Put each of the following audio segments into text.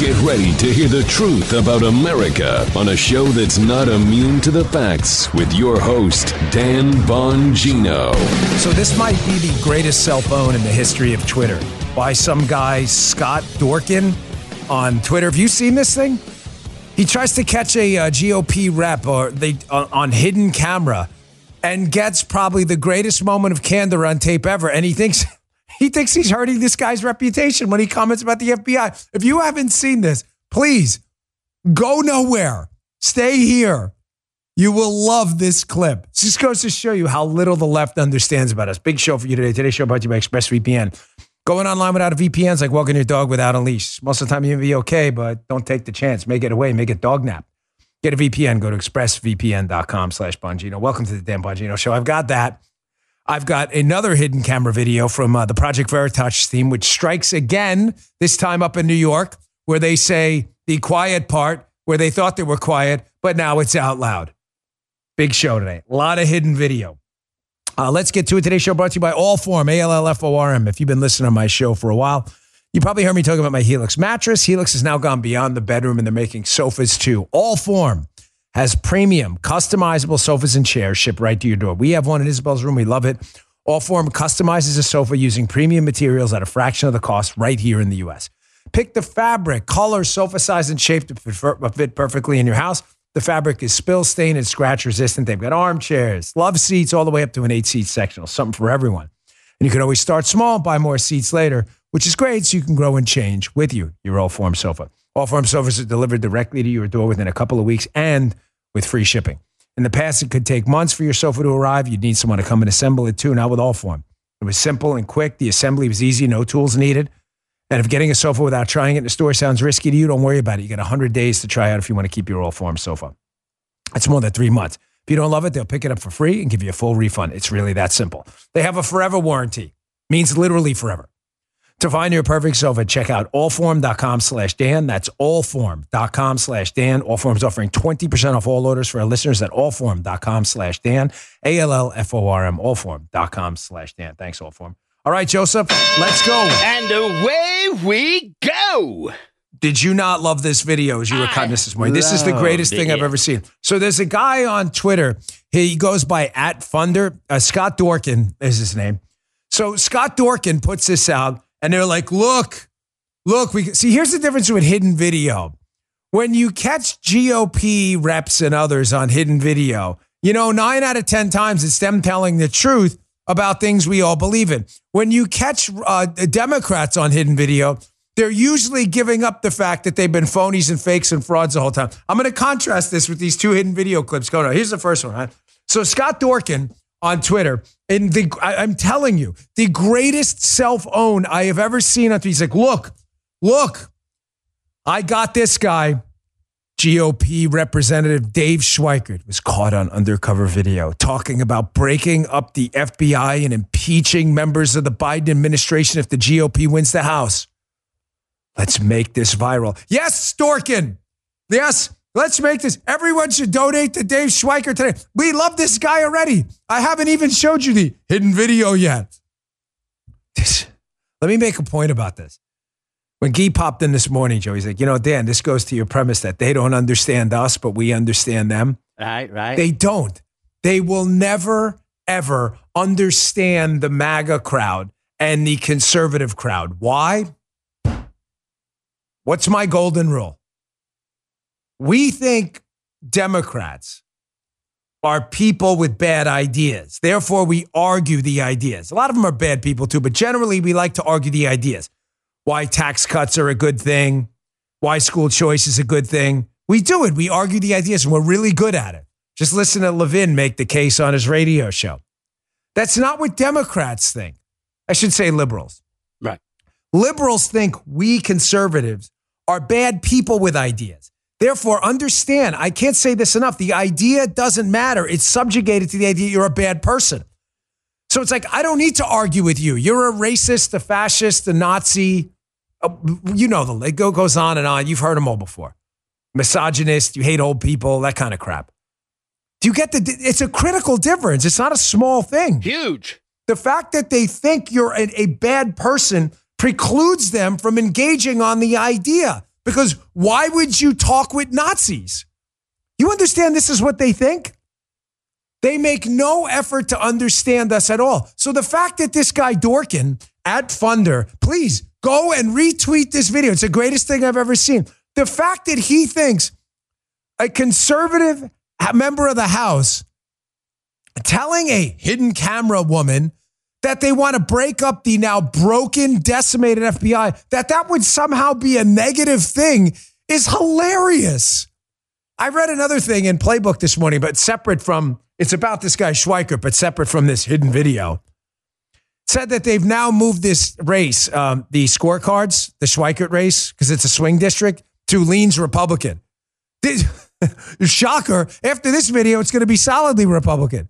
Get ready to hear the truth about America on a show that's not immune to the facts with your host, Dan Bongino. So, this might be the greatest cell phone in the history of Twitter by some guy, Scott Dorkin, on Twitter. Have you seen this thing? He tries to catch a uh, GOP rep or they uh, on hidden camera and gets probably the greatest moment of candor on tape ever. And he thinks he thinks he's hurting this guy's reputation when he comments about the FBI. If you haven't seen this, please go nowhere. Stay here. You will love this clip. This just goes to show you how little the left understands about us. Big show for you today. Today's show brought to you by ExpressVPN. Going online without a VPN is like walking your dog without a leash. Most of the time you'll be okay, but don't take the chance. Make it away. Make it dog nap. Get a VPN. Go to expressvpn.com slash Bongino. Welcome to the Dan Bongino Show. I've got that. I've got another hidden camera video from uh, the Project Veritas team, which strikes again, this time up in New York, where they say the quiet part, where they thought they were quiet, but now it's out loud. Big show today. A lot of hidden video. Uh, let's get to it. Today's show brought to you by Allform, A L L F O R M. If you've been listening to my show for a while, you probably heard me talking about my Helix mattress. Helix has now gone beyond the bedroom and they're making sofas too. Allform has premium, customizable sofas and chairs shipped right to your door. We have one in Isabel's room. We love it. Allform customizes a sofa using premium materials at a fraction of the cost right here in the US. Pick the fabric, color, sofa size, and shape to fit perfectly in your house. The fabric is spill, stain, and scratch resistant. They've got armchairs, love seats, all the way up to an eight seat sectional, something for everyone. And you can always start small, and buy more seats later, which is great so you can grow and change with you, your Allform sofa. Allform sofas are delivered directly to your door within a couple of weeks and with free shipping. In the past, it could take months for your sofa to arrive. You'd need someone to come and assemble it too, not with Allform. It was simple and quick. The assembly was easy, no tools needed. And if getting a sofa without trying it in the store sounds risky to you, don't worry about it. You got 100 days to try out if you want to keep your Allform sofa. That's more than three months. If you don't love it, they'll pick it up for free and give you a full refund. It's really that simple. They have a forever warranty, means literally forever. To find your perfect sofa, check out allform.com slash Dan. That's allform.com slash Dan. Allform's offering 20% off all orders for our listeners at allform.com slash Dan. A-L-L-F-O-R-M, allform.com slash Dan. Thanks, Allform. All right, Joseph, let's go. And away we go. Did you not love this video as you were cutting this this morning? This is the greatest thing loved I've ever seen. So there's a guy on Twitter. He goes by at Funder. Uh, Scott Dorkin is his name. So Scott Dorkin puts this out, and they're like, "Look, look, we see. Here's the difference with hidden video. When you catch GOP reps and others on hidden video, you know, nine out of ten times it's them telling the truth about things we all believe in. When you catch uh, Democrats on hidden video, they're usually giving up the fact that they've been phonies and fakes and frauds the whole time. I'm going to contrast this with these two hidden video clips going on. Here's the first one. Right? So Scott Dorkin on Twitter, and the I, I'm telling you, the greatest self own I have ever seen on. He's like, look, look, I got this guy. GOP Representative Dave Schweikert was caught on undercover video talking about breaking up the FBI and impeaching members of the Biden administration if the GOP wins the House. Let's make this viral. Yes, Dorkin. Yes, let's make this. Everyone should donate to Dave Schweikert today. We love this guy already. I haven't even showed you the hidden video yet. This, let me make a point about this. When Guy popped in this morning, Joe, he's like, you know, Dan, this goes to your premise that they don't understand us, but we understand them. Right, right. They don't. They will never, ever understand the MAGA crowd and the conservative crowd. Why? What's my golden rule? We think Democrats are people with bad ideas. Therefore, we argue the ideas. A lot of them are bad people too, but generally, we like to argue the ideas. Why tax cuts are a good thing, why school choice is a good thing. We do it. We argue the ideas, and we're really good at it. Just listen to Levin make the case on his radio show. That's not what Democrats think. I should say liberals. right. Liberals think we conservatives are bad people with ideas. Therefore, understand, I can't say this enough. The idea doesn't matter. It's subjugated to the idea you're a bad person. So it's like, I don't need to argue with you. You're a racist, a fascist, a Nazi. Uh, you know, the it goes on and on. You've heard them all before. Misogynist, you hate old people, that kind of crap. Do you get the? It's a critical difference. It's not a small thing. Huge. The fact that they think you're a, a bad person precludes them from engaging on the idea. Because why would you talk with Nazis? You understand this is what they think? They make no effort to understand us at all. So the fact that this guy Dorkin at Funder, please go and retweet this video. It's the greatest thing I've ever seen. The fact that he thinks a conservative member of the House telling a hidden camera woman that they want to break up the now broken, decimated FBI, that that would somehow be a negative thing is hilarious. I read another thing in Playbook this morning, but separate from, it's about this guy Schweikert, but separate from this hidden video. said that they've now moved this race, um, the scorecards, the Schweikert race, because it's a swing district, to leans Republican. Shocker. After this video, it's going to be solidly Republican.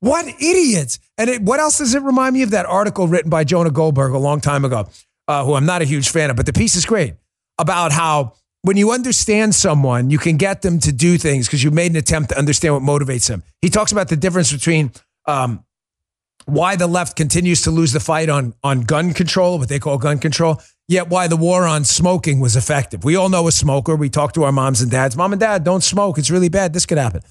What idiots. And it, what else does it remind me of? That article written by Jonah Goldberg a long time ago, uh, who I'm not a huge fan of, but the piece is great about how when you understand someone, you can get them to do things because you made an attempt to understand what motivates them. He talks about the difference between um, why the left continues to lose the fight on, on gun control, what they call gun control, yet why the war on smoking was effective. We all know a smoker. We talk to our moms and dads. Mom and dad, don't smoke. It's really bad. This could happen.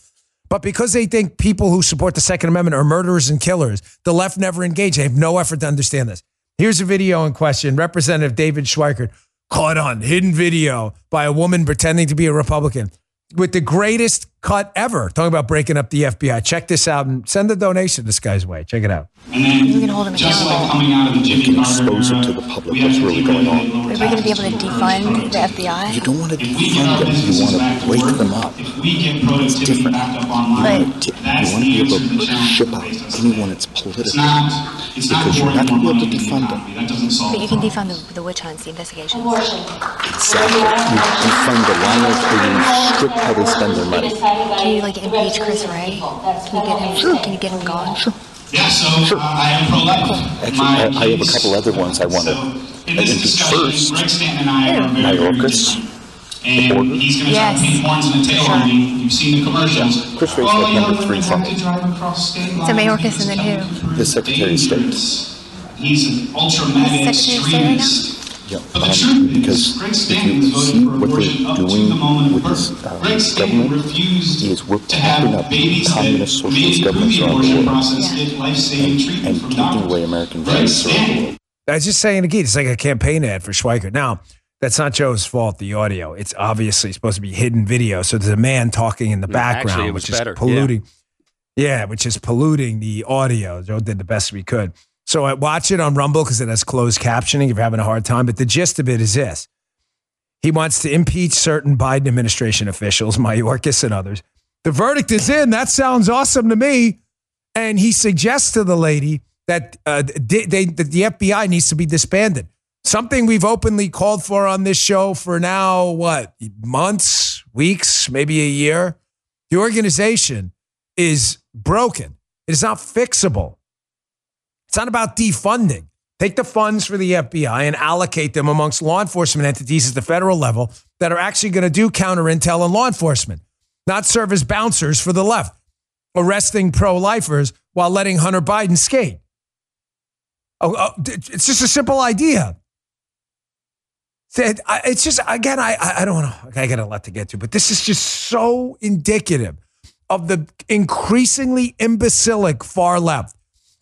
But because they think people who support the Second Amendment are murderers and killers, the left never engage. They have no effort to understand this. Here's a video in question. Representative David Schweikert caught on hidden video by a woman pretending to be a Republican with the greatest cut ever. Talking about breaking up the FBI. Check this out and send a donation this guy's way. Check it out. And then, you can hold him just like coming out of the Jimmy can expose it to the public what's really going on. Are we going to be able to defund the FBI? You don't want to defund them. You want to wake them up. It's different. But You want to be able to ship out anyone that's political. Because you're not going to be able to defund them. but you can defund the, the witch hunts, the investigations. Exactly. You defund the liars or you restrict how they spend their money. Can you like impeach Chris Wray? Can you get him? Can you get him gone? Yeah, so uh, I am pro-life. Actually, My I, I have a couple other ones I want to So, in this impeach discussion, first. Greg Stanton and I are very, very Mayorkas, different. And he's going to Yes. try to paint horns in the tail on me. You've seen the commercials. Chris Wray's oh, like you number know, three we for have me. to drive across state So lines. Mayorkas and then who? The Secretary of State. He's an ultra mega Secretary of State right now? extremist. Yeah, But the um, truth because is, Greg if Stanton you is see what they're up to doing the moment of with birth. this Stanton government refused is we're to have propping up babies communist that socialist made through governments the around the abortion world process and, get life-saving treatment and from taking doctors. away American Greg values around the Stanton world. I was just saying again, it's like a campaign ad for Schweikert. Now, that's not Joe's fault, the audio. It's obviously supposed to be hidden video. So there's a man talking in the background, actually, which is better, yeah. polluting. Yeah. which is polluting the audio. Joe did the best we could. So I watch it on Rumble because it has closed captioning if you're having a hard time. But the gist of it is this he wants to impeach certain Biden administration officials, Mayorkas and others. The verdict is in. That sounds awesome to me. And he suggests to the lady that, uh, they, that the FBI needs to be disbanded. Something we've openly called for on this show for now, what, months, weeks, maybe a year? The organization is broken. It is not fixable. It's not about defunding. Take the funds for the FBI and allocate them amongst law enforcement entities at the federal level that are actually going to do counter intel and law enforcement, not serve as bouncers for the left, arresting pro lifers while letting Hunter Biden skate. Oh, oh, it's just a simple idea. It's just, again, I, I I don't know. I got a lot to get to, but this is just so indicative of the increasingly imbecilic far left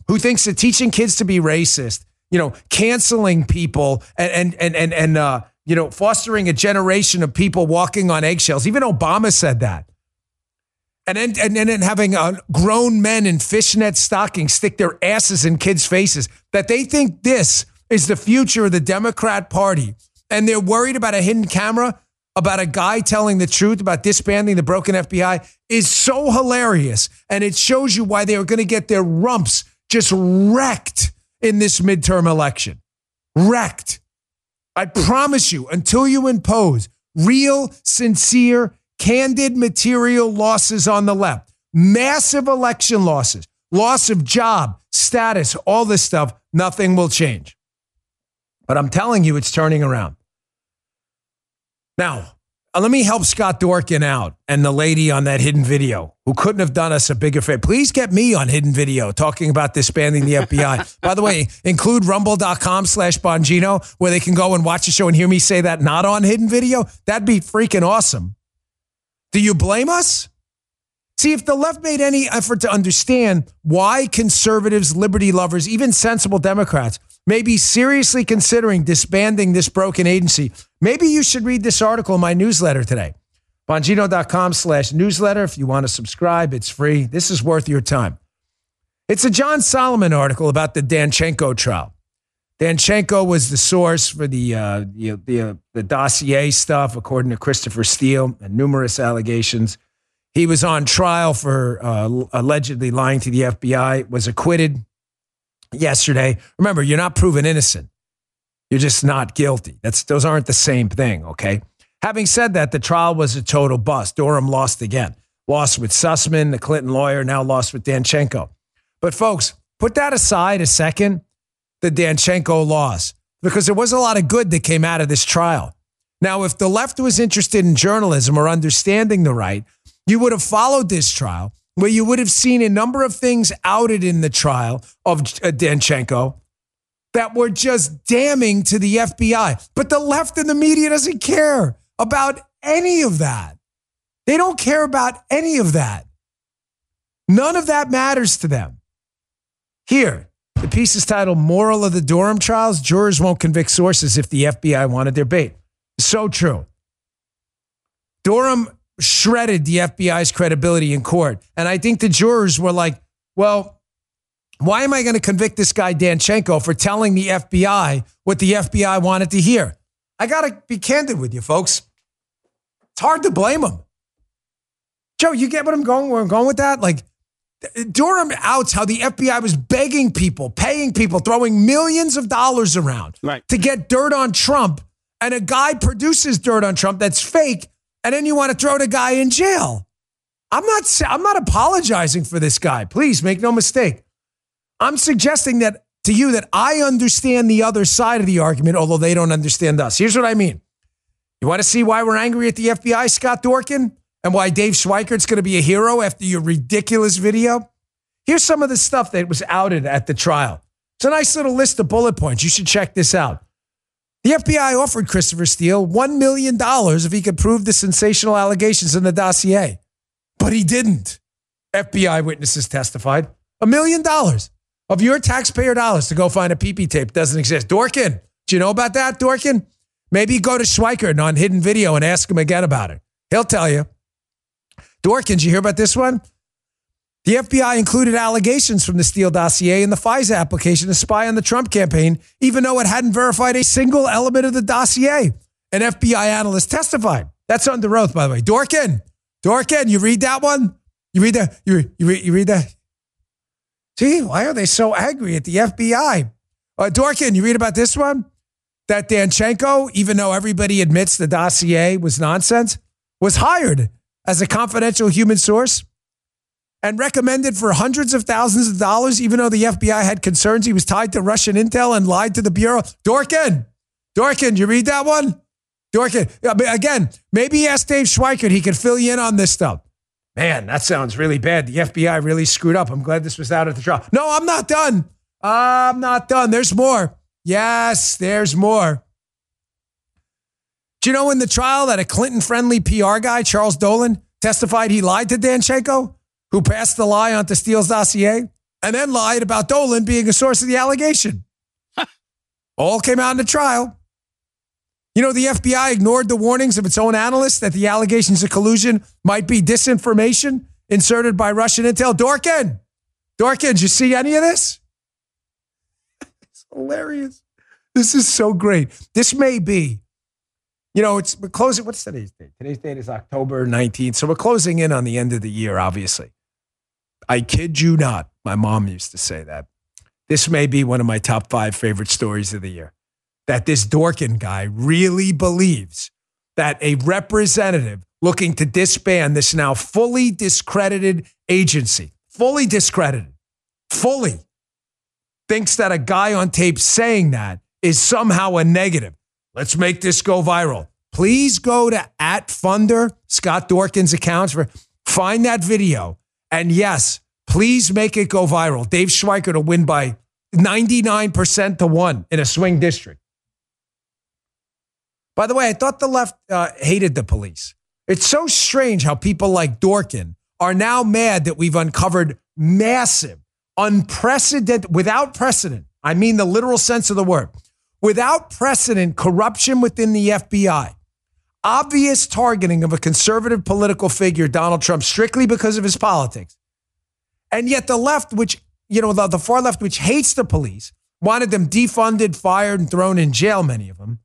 who thinks that teaching kids to be racist, you know, canceling people and and and and, uh, you know, fostering a generation of people walking on eggshells. Even Obama said that. And then and having uh, grown men in fishnet stockings stick their asses in kids' faces that they think this is the future of the Democrat Party, and they're worried about a hidden camera about a guy telling the truth about disbanding the broken FBI is so hilarious, and it shows you why they are going to get their rumps just wrecked in this midterm election. wrecked. I promise you, until you impose real, sincere, candid material losses on the left, massive election losses, loss of job, status, all this stuff, nothing will change. But I'm telling you, it's turning around. Now, uh, let me help Scott Dorkin out and the lady on that hidden video who couldn't have done us a bigger favor. Please get me on hidden video talking about disbanding the FBI. By the way, include rumble.com slash Bongino where they can go and watch the show and hear me say that not on hidden video. That'd be freaking awesome. Do you blame us? See, if the left made any effort to understand why conservatives, liberty lovers, even sensible Democrats may be seriously considering disbanding this broken agency, maybe you should read this article in my newsletter today. Bongino.com slash newsletter. If you want to subscribe, it's free. This is worth your time. It's a John Solomon article about the Danchenko trial. Danchenko was the source for the, uh, the, the, uh, the dossier stuff, according to Christopher Steele, and numerous allegations. He was on trial for uh, allegedly lying to the FBI, was acquitted yesterday. Remember, you're not proven innocent. You're just not guilty. That's those aren't the same thing, okay? Having said that, the trial was a total bust. Durham lost again. Lost with Sussman, the Clinton lawyer, now lost with Danchenko. But folks, put that aside a second, the Danchenko loss, because there was a lot of good that came out of this trial. Now, if the left was interested in journalism or understanding the right, you would have followed this trial where you would have seen a number of things outed in the trial of uh, Danchenko that were just damning to the FBI. But the left and the media doesn't care about any of that. They don't care about any of that. None of that matters to them. Here, the piece is titled Moral of the Durham Trials Jurors Won't Convict Sources if the FBI wanted their bait. So true. Durham shredded the FBI's credibility in court. And I think the jurors were like, well, why am I going to convict this guy, Danchenko, for telling the FBI what the FBI wanted to hear? I got to be candid with you, folks. It's hard to blame him. Joe, you get what I'm going where I'm going with that? Like Durham outs how the FBI was begging people, paying people, throwing millions of dollars around right. to get dirt on Trump. And a guy produces dirt on Trump that's fake and then you want to throw the guy in jail. I'm not I'm not apologizing for this guy. Please make no mistake. I'm suggesting that to you that I understand the other side of the argument, although they don't understand us. Here's what I mean. You want to see why we're angry at the FBI, Scott Dorkin, and why Dave Schweikert's going to be a hero after your ridiculous video? Here's some of the stuff that was outed at the trial. It's a nice little list of bullet points. You should check this out. The FBI offered Christopher Steele $1 million if he could prove the sensational allegations in the dossier, but he didn't. FBI witnesses testified. A million dollars of your taxpayer dollars to go find a PP tape doesn't exist. Dorkin, do you know about that, Dorkin? Maybe go to Schweikert on hidden video and ask him again about it. He'll tell you. Dorkin, did you hear about this one? The FBI included allegations from the Steele dossier in the FISA application to spy on the Trump campaign, even though it hadn't verified a single element of the dossier. An FBI analyst testified. That's under oath, by the way. Dorkin, Dorkin, you read that one? You read that? You, you, read, you read that? See, why are they so angry at the FBI? Uh, Dorkin, you read about this one? That Danchenko, even though everybody admits the dossier was nonsense, was hired as a confidential human source and recommended for hundreds of thousands of dollars, even though the FBI had concerns he was tied to Russian intel and lied to the Bureau. Dorkin, Dorkin, you read that one? Dorkin, again, maybe ask Dave Schweikert. He could fill you in on this stuff. Man, that sounds really bad. The FBI really screwed up. I'm glad this was out at the trial. No, I'm not done. I'm not done. There's more. Yes, there's more. Do you know in the trial that a Clinton friendly PR guy, Charles Dolan, testified he lied to Danchenko? Who passed the lie onto Steele's dossier and then lied about Dolan being a source of the allegation. All came out in the trial. You know, the FBI ignored the warnings of its own analysts that the allegations of collusion might be disinformation inserted by Russian intel. Dorkin, Dorkin, did you see any of this? it's hilarious. This is so great. This may be you know, it's we're closing. What's today's date? Today's date is October 19th. So we're closing in on the end of the year, obviously. I kid you not. My mom used to say that. This may be one of my top five favorite stories of the year. that this Dorkin guy really believes that a representative looking to disband this now fully discredited agency, fully discredited, fully thinks that a guy on tape saying that is somehow a negative. Let's make this go viral. Please go to at Funder, Scott Dorkin's accounts for find that video. And yes, please make it go viral. Dave Schweikert to win by 99% to one in a swing district. By the way, I thought the left uh, hated the police. It's so strange how people like Dorkin are now mad that we've uncovered massive, unprecedented, without precedent. I mean the literal sense of the word. Without precedent, corruption within the FBI, obvious targeting of a conservative political figure, Donald Trump, strictly because of his politics. And yet the left, which, you know, the, the far left, which hates the police, wanted them defunded, fired, and thrown in jail, many of them,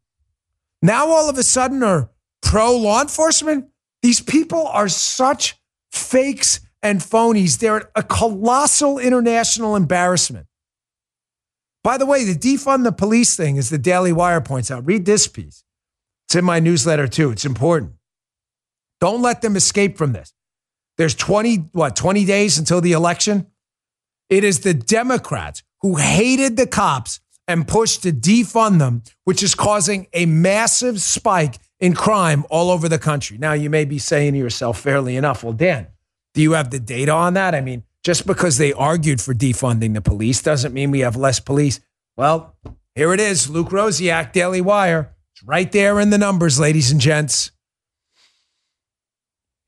now all of a sudden are pro law enforcement. These people are such fakes and phonies. They're a colossal international embarrassment. By the way, the defund the police thing, as the Daily Wire points out, read this piece. It's in my newsletter too. It's important. Don't let them escape from this. There's 20, what, 20 days until the election? It is the Democrats who hated the cops and pushed to defund them, which is causing a massive spike in crime all over the country. Now, you may be saying to yourself, fairly enough, well, Dan, do you have the data on that? I mean, just because they argued for defunding the police doesn't mean we have less police. Well, here it is Luke Rosiak, Daily Wire. It's right there in the numbers, ladies and gents.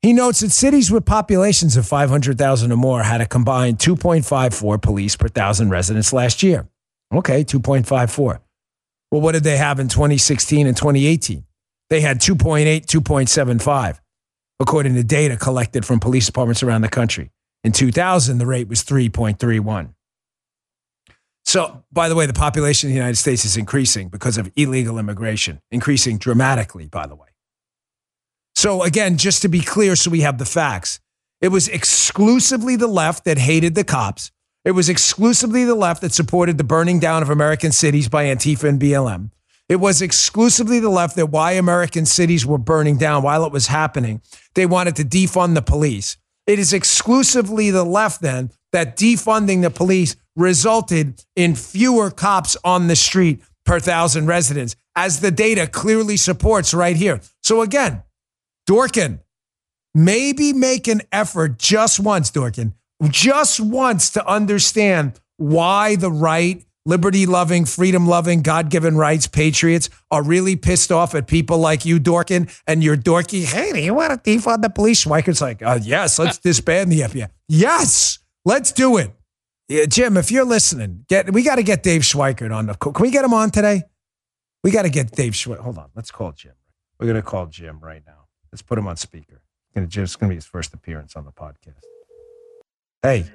He notes that cities with populations of 500,000 or more had a combined 2.54 police per thousand residents last year. Okay, 2.54. Well, what did they have in 2016 and 2018? They had 2.8, 2.75, according to data collected from police departments around the country. In 2000, the rate was 3.31. So, by the way, the population of the United States is increasing because of illegal immigration, increasing dramatically, by the way. So, again, just to be clear, so we have the facts, it was exclusively the left that hated the cops. It was exclusively the left that supported the burning down of American cities by Antifa and BLM. It was exclusively the left that why American cities were burning down while it was happening, they wanted to defund the police. It is exclusively the left then that defunding the police resulted in fewer cops on the street per thousand residents, as the data clearly supports right here. So again, Dorkin, maybe make an effort just once, Dorkin, just once to understand why the right, liberty loving, freedom loving, God given rights patriots are really pissed off at people like you, Dorkin, and your dorky, hey, do you want to defund the police? Schweikert's like, uh, yes, let's disband the FBI. Yes, let's do it. Yeah, Jim, if you're listening, get we got to get Dave Schweikert on the. Call. Can we get him on today? We got to get Dave Schweikert. Hold on, let's call Jim. We're gonna call Jim right now. Let's put him on speaker. It's gonna be his first appearance on the podcast. Hey,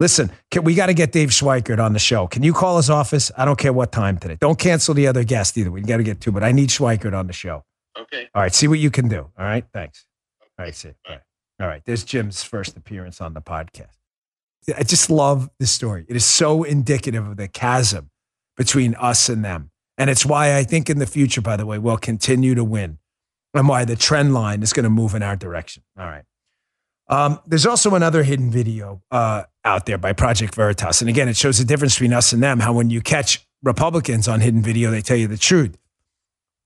listen, can, we got to get Dave Schweikert on the show. Can you call his office? I don't care what time today. Don't cancel the other guest either. We got to get two, but I need Schweikert on the show. Okay. All right. See what you can do. All right. Thanks. All right. See. All right. All right. There's Jim's first appearance on the podcast. I just love this story. It is so indicative of the chasm between us and them. And it's why I think in the future, by the way, we'll continue to win and why the trend line is going to move in our direction. All right. Um, there's also another hidden video uh, out there by Project Veritas. And again, it shows the difference between us and them, how when you catch Republicans on hidden video, they tell you the truth.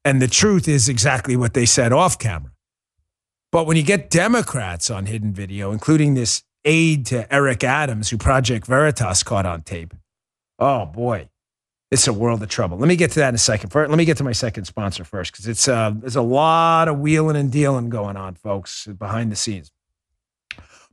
And the truth is exactly what they said off camera. But when you get Democrats on hidden video, including this aide to Eric Adams, who Project Veritas caught on tape, oh boy, it's a world of trouble. Let me get to that in a second. First, let me get to my second sponsor first, because it's uh, there's a lot of wheeling and dealing going on, folks, behind the scenes.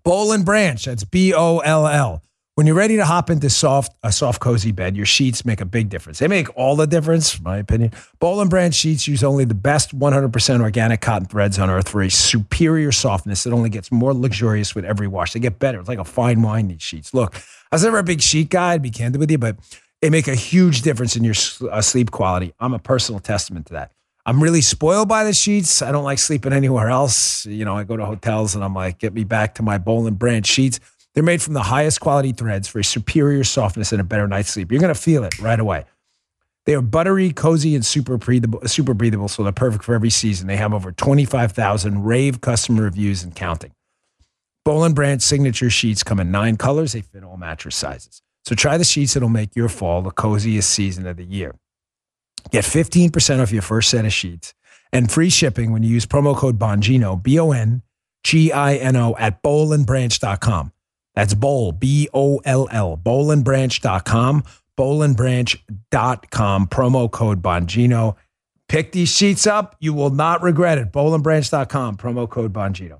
Boll and Branch, that's B O L L. When you're ready to hop into soft a soft cozy bed, your sheets make a big difference. They make all the difference, in my opinion. Boll and Branch sheets use only the best 100% organic cotton threads on earth for a superior softness that only gets more luxurious with every wash. They get better. It's like a fine wine. These sheets. Look, I was never a big sheet guy. I'd be candid with you, but they make a huge difference in your uh, sleep quality. I'm a personal testament to that. I'm really spoiled by the sheets. I don't like sleeping anywhere else. You know, I go to hotels and I'm like, get me back to my Boll and Branch sheets. They're made from the highest quality threads for a superior softness and a better night's sleep. You're going to feel it right away. They are buttery, cozy, and super breathable, super breathable, so they're perfect for every season. They have over 25,000 rave customer reviews and counting. Boll and Branch signature sheets come in nine colors. They fit all mattress sizes. So try the sheets that'll make your fall the coziest season of the year. Get 15% off your first set of sheets and free shipping when you use promo code Bongino, B O N G I N O, at bollandbranch.com. That's Boll, B O L L, bollandbranch.com, bollandbranch.com, promo code Bongino. Pick these sheets up. You will not regret it. Bollandbranch.com, promo code Bongino.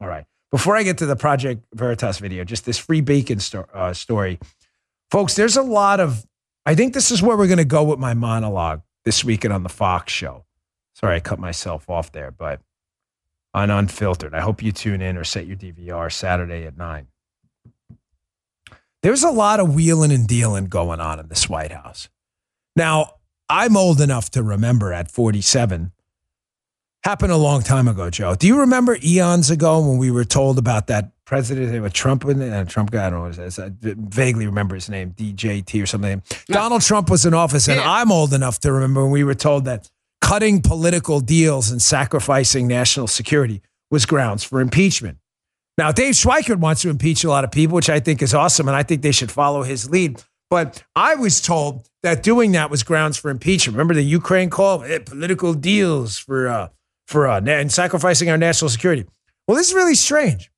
All right. Before I get to the Project Veritas video, just this Free Beacon sto- uh, story. Folks, there's a lot of, I think this is where we're going to go with my monologue this weekend on the Fox show. Sorry, I cut myself off there, but on Unfiltered. I hope you tune in or set your DVR Saturday at 9. There's a lot of wheeling and dealing going on in this White House. Now, I'm old enough to remember at 47 happened a long time ago, Joe. Do you remember eons ago when we were told about that president with Trump in it? And Trump, I don't know what it is. I vaguely remember his name, DJT or something. Donald Trump was in office, and Yeah. I'm old enough to remember when we were told that cutting political deals and sacrificing national security was grounds for impeachment. Now, Dave Schweikert wants to impeach a lot of people, which I think is awesome, and I think they should follow his lead. But I was told that doing that was grounds for impeachment. Remember the Ukraine call? Eh, political deals for uh, for uh, and sacrificing our national security. Well, this is really strange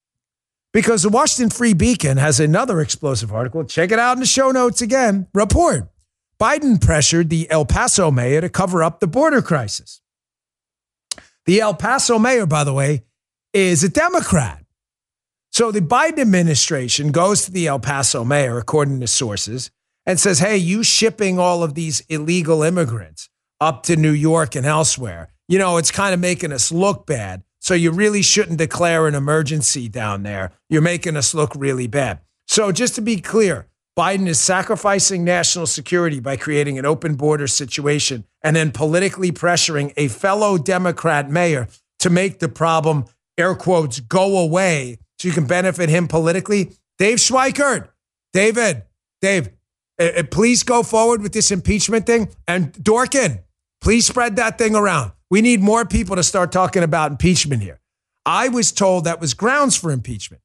because the Washington Free Beacon has another explosive article. Check it out in the show notes again. Report: Biden pressured the El Paso mayor to cover up the border crisis. The El Paso mayor, by the way, is a Democrat. So the Biden administration goes to the El Paso mayor, according to sources, and says, Hey, you shipping all of these illegal immigrants up to New York and elsewhere, you know, it's kind of making us look bad. So you really shouldn't declare an emergency down there. You're making us look really bad. So just to be clear, Biden is sacrificing national security by creating an open border situation and then politically pressuring a fellow Democrat mayor to make the problem, air quotes, go away so you can benefit him politically. Dave Schweikert, David, Dave, uh, uh, please go forward with this impeachment thing. And Dorkin, please spread that thing around. We need more people to start talking about impeachment here. I was told that was grounds for impeachment.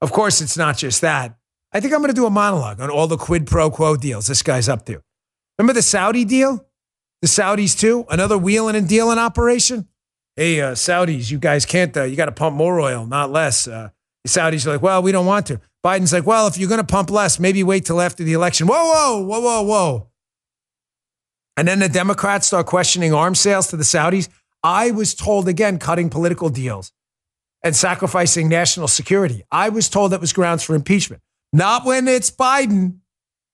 Of course, it's not just that. I think I'm going to do a monologue on all the quid pro quo deals this guy's up to. Remember the Saudi deal? The Saudis too? Another wheeling and dealing operation? Hey, uh, Saudis, you guys can't, uh, you got to pump more oil, not less. Uh, the Saudis are like, well, we don't want to. Biden's like, well, if you're going to pump less, maybe wait till after the election. Whoa, whoa, whoa, whoa, whoa. And then the Democrats start questioning arms sales to the Saudis. I was told again, cutting political deals and sacrificing national security. I was told that was grounds for impeachment. Not when it's Biden.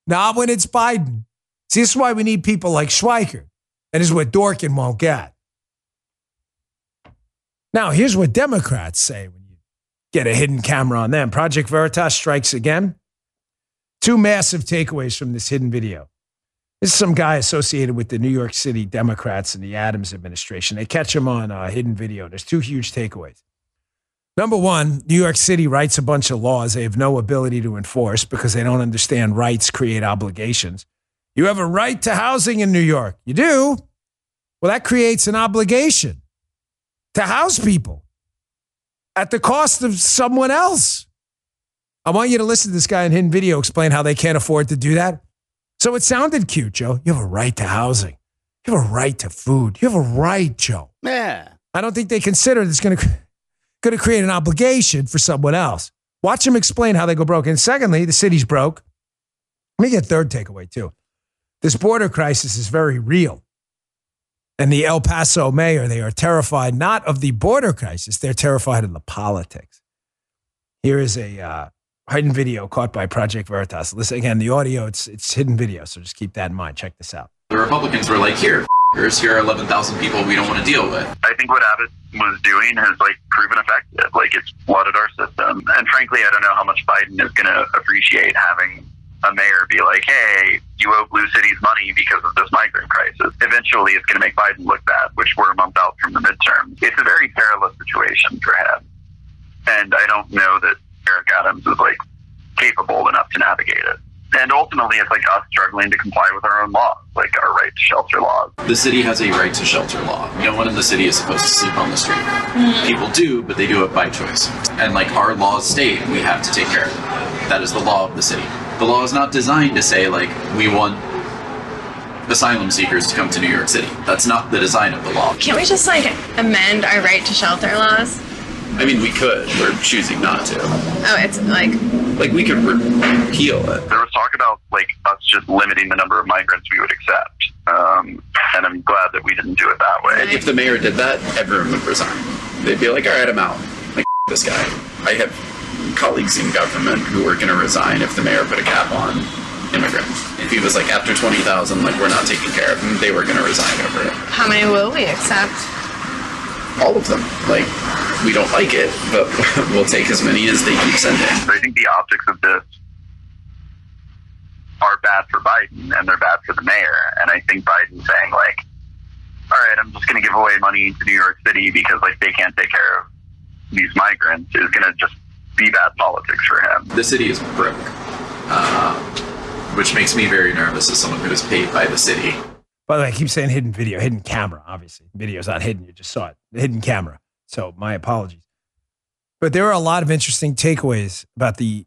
Not when it's Biden. See, this is why we need people like Schweikert. And this is what Dorkin won't get. Now, here's what Democrats say when you get a hidden camera on them. Project Veritas strikes again. Two massive takeaways from this hidden video. This is some guy associated with the New York City Democrats and the Adams administration. They catch him on a hidden video. There's two huge takeaways. Number one, New York City writes a bunch of laws they have no ability to enforce because they don't understand rights create obligations. You have a right to housing in New York. You do. Well, that creates an obligation to house people at the cost of someone else. I want you to listen to this guy in hidden video explain how they can't afford to do that. So it sounded cute, Joe. You have a right to housing. You have a right to food. You have a right, Joe. Yeah. I don't think they consider it's going to going to create an obligation for someone else. Watch them explain how they go broke. And secondly, the city's broke. Let me get third takeaway too. This border crisis is very real. And the El Paso mayor, they are terrified not of the border crisis, they're terrified of the politics. Here is a uh, hidden video caught by Project Veritas. Listen again, the audio, it's, it's hidden video, so just keep that in mind. Check this out. The Republicans were like, here, f***ers, here are 11,000 people we don't want to deal with. I think what Abbott was doing has like proven effective. Like it's flooded our system. And frankly, I don't know how much Biden is going to appreciate having a mayor be like, hey, you owe blue cities money because of this migrant crisis. Eventually, it's going to make Biden look bad, which we're a month out from the midterm. It's a very perilous situation for him. And I don't know that Eric Adams is like capable enough to navigate it. And ultimately, it's like us struggling to comply with our own laws, like our right to shelter laws. The city has a right to shelter law. No one in the city is supposed to sleep on the street. Hmm. People do, but they do it by choice. And like our laws state, we have to take care of it. That is the law of the city. The law is not designed to say like we want asylum seekers to come to New York City. That's not the design of the law. Can't we just like amend our right to shelter laws? I mean, we could. We're choosing not to. Oh, it's like Like we could repeal it. There was talk about like us just limiting the number of migrants we would accept. Um, and I'm glad that we didn't do it that way. If the mayor did that, everyone would resign. They'd be like, all right, I'm out. Like, this guy. I have colleagues in government who were going to resign if the mayor put a cap on immigrants. If he was like, after 20,000, like, we're not taking care of them, they were going to resign over it. how many will we accept? All of them. Like, we don't like it, but we'll take as many as they keep sending. I think the optics of this are bad for Biden and they're bad for the mayor. And I think Biden saying like, all right, I'm just going to give away money to New York City because like they can't take care of these migrants is going to just be bad politics for him. The city is broke, uh, which makes me very nervous as someone who is paid by the city. By the way, I keep saying hidden video, hidden camera, obviously. Video's not hidden, you just saw it. Hidden camera. So my apologies. But there are a lot of interesting takeaways about the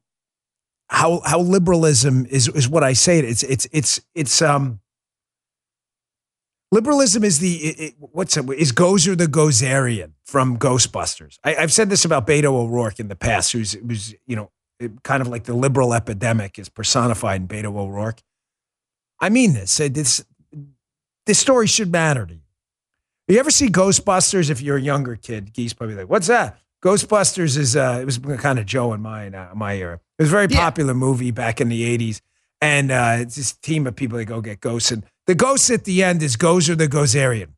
how how liberalism is is what I say it. It's it's it's it's um liberalism is the it, it- what's it is Gozer the Gozerian from Ghostbusters. I, I've said this about Beto O'Rourke in the past, who's who's you know kind of like the liberal epidemic is personified in Beto O'Rourke. I mean this. This this story should matter to you. You ever see Ghostbusters? If you're a younger kid, Geese probably like, what's that? Ghostbusters is uh, it was kind of Joe in my uh, my era. It was a very popular movie back in the '80s, and uh, it's this team of people that go get ghosts, and the ghost at the end is Gozer the Gozerian,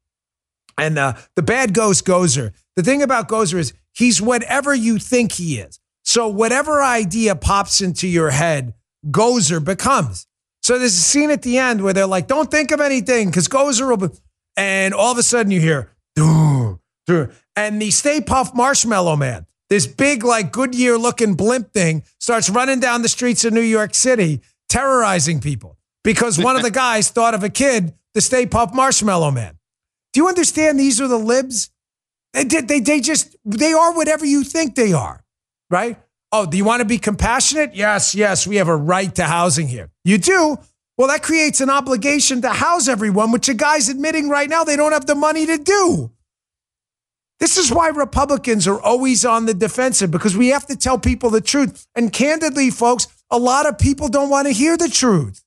and uh, the bad ghost Gozer. The thing about Gozer is he's whatever you think he is. So whatever idea pops into your head, Gozer becomes. So there's a scene at the end where they're like, "Don't think of anything," because Gozer will. Be, and all of a sudden you hear, "Doo, doo," and the Stay Puft Marshmallow Man, this big like Goodyear looking blimp thing, starts running down the streets of New York City, terrorizing people because one of the guys thought of a kid, the Stay Puft Marshmallow Man. Do you understand? These are the libs. They, they, they, they just they are whatever you think they are, right? Oh, do you want to be compassionate? Yes, yes, we have a right to housing here. You do? Well, that creates an obligation to house everyone, which the guy's admitting right now they don't have the money to do. This is why Republicans are always on the defensive because we have to tell people the truth. And candidly, folks, a lot of people don't want to hear the truth.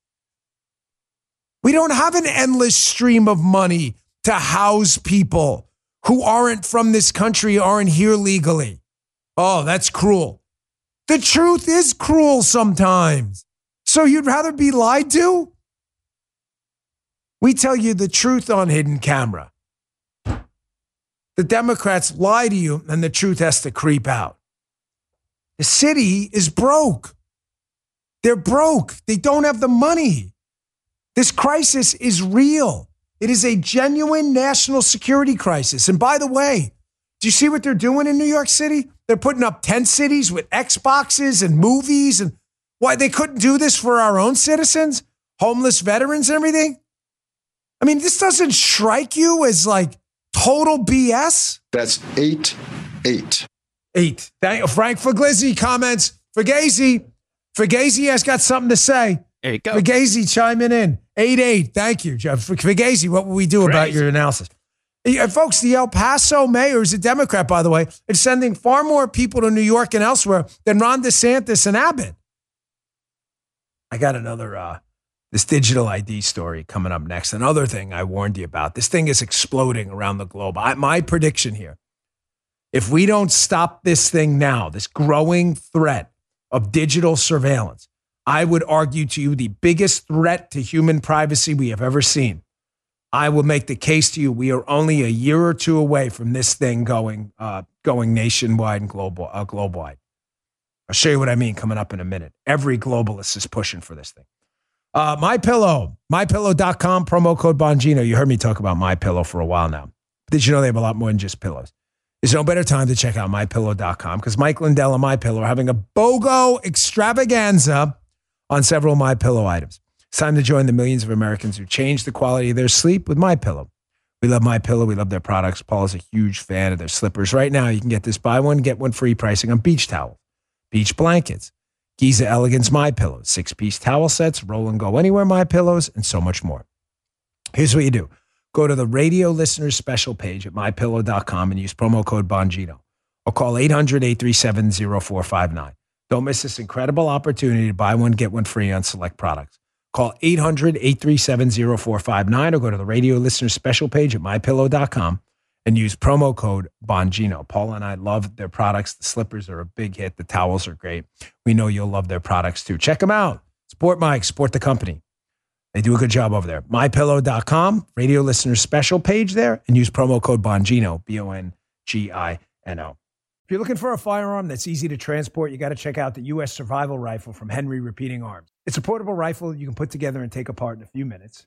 We don't have an endless stream of money to house people who aren't from this country, aren't here legally. Oh, that's cruel. The truth is cruel sometimes. So you'd rather be lied to? We tell you the truth on hidden camera. The Democrats lie to you, and the truth has to creep out. The city is broke. They're broke. They don't have the money. This crisis is real. It is a genuine national security crisis. And by the way, do you see what they're doing in New York City? They're putting up tent cities with Xboxes and movies. And why they couldn't do this for our own citizens, homeless veterans, and everything? I mean, this doesn't strike you as like total BS? That's eight, eight. Eight. Thank Frank Figliuzzi comments. Fugazi. Fugazi has got something to say. There you go. Fugazi chiming in. Eight eight. Thank you, Jeff. Fugazi, what will we do about your analysis? Uh, folks, the El Paso mayor is a Democrat, by the way, is sending far more people to New York and elsewhere than Ron DeSantis and Abbott. I got another uh, this digital ID story coming up next. Another thing I warned you about. This thing is exploding around the globe. I, my prediction here: if we don't stop this thing now, this growing threat of digital surveillance, I would argue to you the biggest threat to human privacy we have ever seen I will make the case to you. We are only a year or two away from this thing going uh, going nationwide and global uh, global wide. I'll show you what I mean coming up in a minute. Every globalist is pushing for this thing. Uh, my pillow, mypillow.com, promo code Bongino. You heard me talk about my pillow for a while now. Did you know they have a lot more than just pillows? There's no better time to check out mypillow.com because Mike Lindell and My Pillow are having a BOGO extravaganza on several My Pillow items. It's time to join the millions of Americans who change the quality of their sleep with My Pillow. We love My Pillow. We love their products. Paul is a huge fan of their slippers. Right now, you can get this buy one get one free pricing on beach towels, beach blankets, Giza Elegance My Pillows, six piece towel sets, roll and go anywhere My Pillows, and so much more. Here's what you do go to the radio listeners special page at mypillow.com and use promo code Bongino or call 800 837 0459. Don't miss this incredible opportunity to buy one, get one free on select products. Call 800 837 0459 or go to the radio listeners special page at mypillow.com and use promo code Bongino. Paul and I love their products. The slippers are a big hit. The towels are great. We know you'll love their products too. Check them out. Support Mike, support the company. They do a good job over there. MyPillow.com, radio listeners special page there, and use promo code Bongino, B O N G I N O. If you're looking for a firearm that's easy to transport, you got to check out the U.S. Survival Rifle from Henry Repeating Arms. It's a portable rifle you can put together and take apart in a few minutes.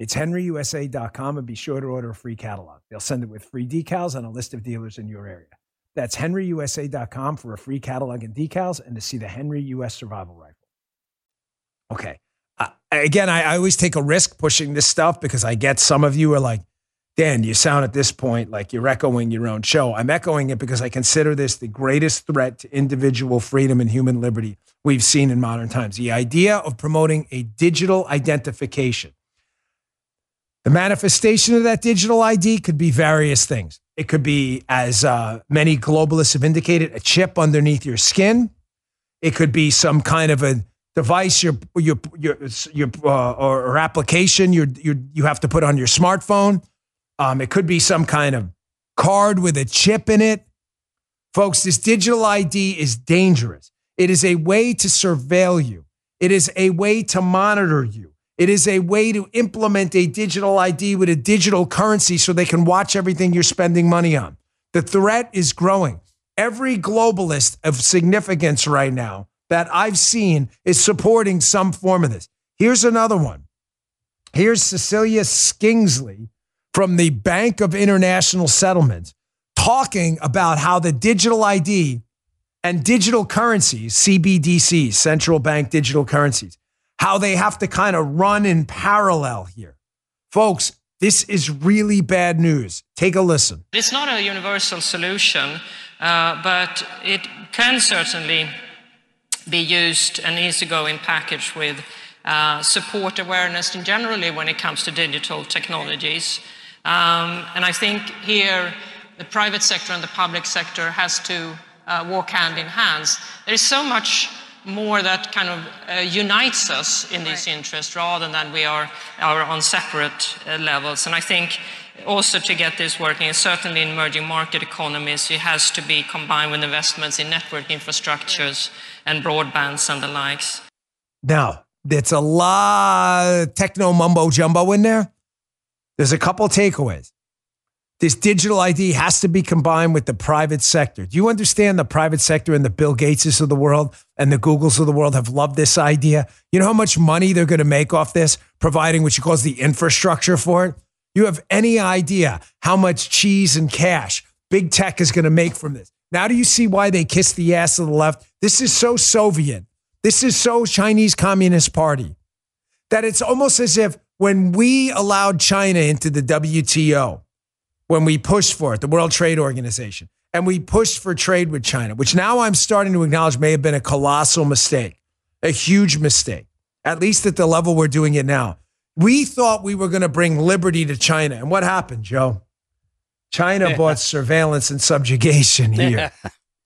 It's henryusa.com and be sure to order a free catalog. They'll send it with free decals and a list of dealers in your area. That's henryusa.com for a free catalog and decals and to see the Henry US Survival Rifle. Okay. Uh, again, I, I always take a risk pushing this stuff because I get some of you are like, Dan, you sound at this point like you're echoing your own show. I'm echoing it because I consider this the greatest threat to individual freedom and human liberty we've seen in modern times. The idea of promoting a digital identification. The manifestation of that digital ID could be various things. It could be, as uh, many globalists have indicated, a chip underneath your skin. It could be some kind of a device your your your, your uh, or, or, application you you you have to put on your smartphone. Um, it could be some kind of card with a chip in it. Folks, this digital ID is dangerous. It is a way to surveil you. It is a way to monitor you. It is a way to implement a digital ID with a digital currency so they can watch everything you're spending money on. The threat is growing. Every globalist of significance right now that I've seen is supporting some form of this. Here's another one. Here's Cecilia Skingsley from the Bank of International Settlements talking about how the digital ID and digital currencies, CBDCs, central bank digital currencies, how they have to kind of run in parallel here. Folks, this is really bad news. Take a listen. It's not a universal solution, uh, but it can certainly be used and needs to go in package with uh, support awareness and generally when it comes to digital technologies. Um, and I think here the private sector and the public sector has to uh, walk hand in hand. There is so much more that kind of uh, unites us in these interests rather than we are, are on separate uh, levels. And I think also to get this working, certainly in emerging market economies, it has to be combined with investments in network infrastructures and broadbands and the likes. Now, it's a lot of techno mumbo jumbo in there. There's a couple takeaways. This digital ID has to be combined with the private sector. Do you understand the private sector and the Bill Gateses of the world and the Googles of the world have loved this idea? You know how much money they're going to make off this, providing what you call the infrastructure for it? You have any idea how much cheese and cash big tech is going to make from this? Now, do you see why they kiss the ass of the left? This is so Soviet. This is so Chinese Communist Party that it's almost as if when we allowed China into the WTO, when we pushed for it, the World Trade Organization, and we pushed for trade with China, which now I'm starting to acknowledge may have been a colossal mistake, a huge mistake, at least at the level we're doing it now. We thought we were going to bring liberty to China. And what happened, Joe? China bought surveillance and subjugation here.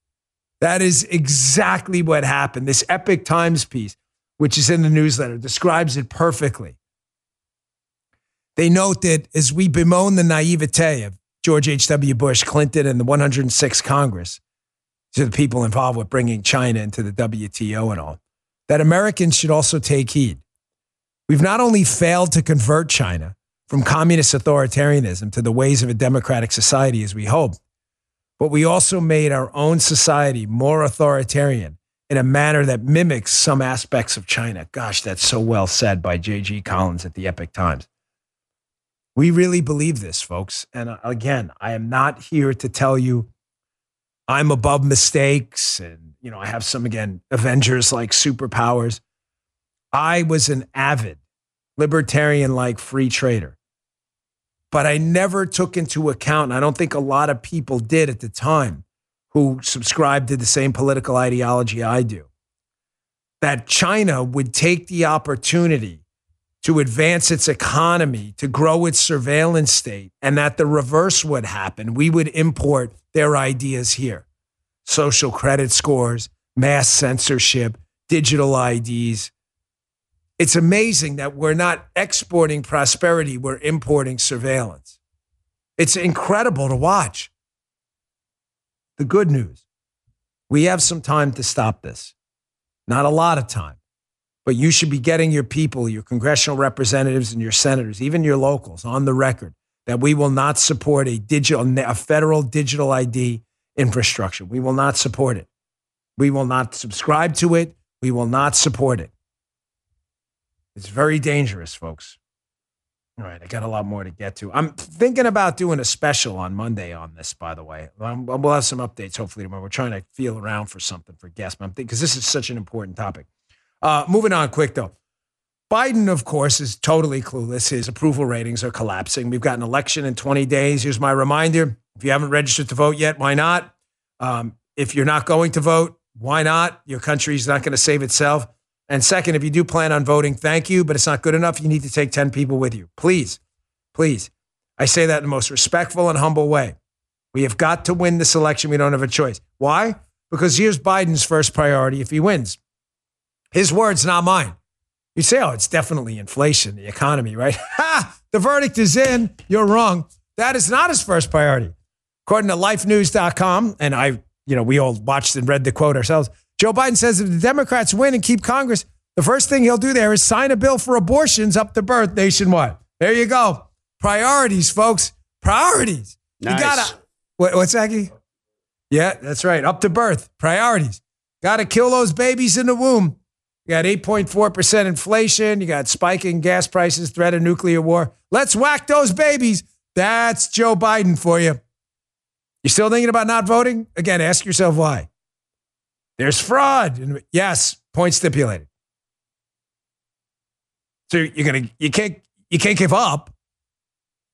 that is exactly what happened. This Epoch Times piece, which is in the newsletter, describes it perfectly. They note that as we bemoan the naivete of George H.W. Bush, Clinton, and the 106th Congress to the people involved with bringing China into the WTO and all, that Americans should also take heed. We've not only failed to convert China from communist authoritarianism to the ways of a democratic society as we hoped, but we also made our own society more authoritarian in a manner that mimics some aspects of China. Gosh, that's so well said by J.G. Collins at the Epoch Times. We really believe this, folks. And uh, again, I am not here to tell you I'm above mistakes and, you know, I have some, again, Avengers like superpowers. I was an avid libertarian like free trader. But I never took into account, and I don't think a lot of people did at the time who subscribed to the same political ideology I do, that China would take the opportunity to advance its economy, to grow its surveillance state, and that the reverse would happen. We would import their ideas here social credit scores, mass censorship, digital IDs. It's amazing that we're not exporting prosperity, we're importing surveillance. It's incredible to watch. The good news we have some time to stop this, not a lot of time. But you should be getting your people, your congressional representatives, and your senators, even your locals, on the record that we will not support a digital, a federal digital ID infrastructure. We will not support it. We will not subscribe to it. We will not support it. It's very dangerous, folks. All right, I got a lot more to get to. I'm thinking about doing a special on Monday on this, by the way. Um, we'll have some updates hopefully tomorrow. We're trying to feel around for something for guests, but because this is such an important topic. Uh, moving on quick though. Biden, of course, is totally clueless. His approval ratings are collapsing. We've got an election in 20 days. Here's my reminder if you haven't registered to vote yet, why not? Um, if you're not going to vote, why not? Your country's not going to save itself. And second, if you do plan on voting, thank you, but it's not good enough. You need to take 10 people with you. Please, please. I say that in the most respectful and humble way. We have got to win this election. We don't have a choice. Why? Because here's Biden's first priority if he wins his words, not mine. You say, oh, it's definitely inflation, the economy, right? Ha! The verdict is in. You're wrong. That is not his first priority. According to lifenews.com, and I, you know, we all watched and read the quote ourselves. Joe Biden says if the Democrats win and keep Congress, the first thing he'll do there is sign a bill for abortions up to birth nationwide. There you go. Priorities, folks. Priorities. Nice. You gotta. What, what's that? Yeah, that's right. Up to birth. Priorities. Got to kill those babies in the womb. You got 8.4% inflation. You got spiking gas prices, threat of nuclear war. Let's whack those babies. That's Joe Biden for you. You still thinking about not voting? Again, ask yourself why. There's fraud. Yes, point stipulated. So you're gonna you can't you can't give up.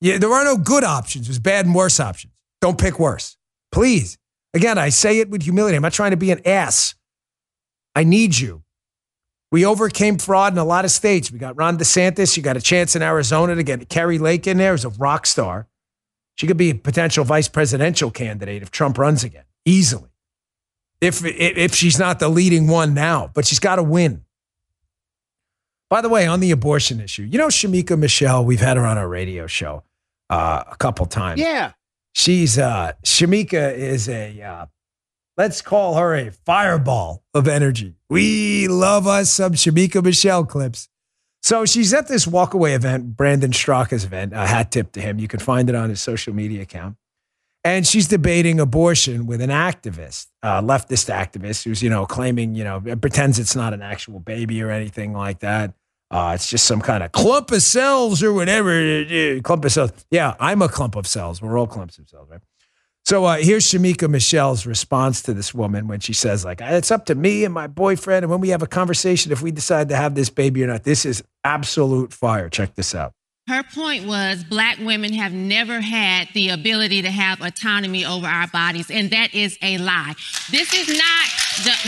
Yeah, there are no good options. There's bad and worse options. Don't pick worse. Please. Again, I say it with humility. I'm not trying to be an ass. I need you. We overcame fraud in a lot of states. We got Ron DeSantis. You got a chance in Arizona to get Kari Lake in there as a rock star. She could be a potential vice presidential candidate if Trump runs again, easily. If, if she's not the leading one now, but she's got to win. By the way, on the abortion issue, you know Shemeka Michelle, we've had her on our radio show uh, a couple times. Yeah. She's uh Shemeka is a uh, let's call her a fireball of energy. We love us some Shemeka Michelle clips. So she's at this walkaway event, Brandon Straka's event, a hat tip to him. You can find it on his social media account. And she's debating abortion with an activist, leftist activist who's, you know, claiming, you know, pretends it's not an actual baby or anything like that. Uh, it's just some kind of clump of cells or whatever. Clump of cells. Yeah, I'm a clump of cells. We're all clumps of cells, right? So uh, here's Shemeka Michelle's response to this woman when she says, like, it's up to me and my boyfriend. And when we have a conversation, if we decide to have this baby or not, this is absolute fire. Check this out. Her point was black women have never had the ability to have autonomy over our bodies, and that is a lie. This is not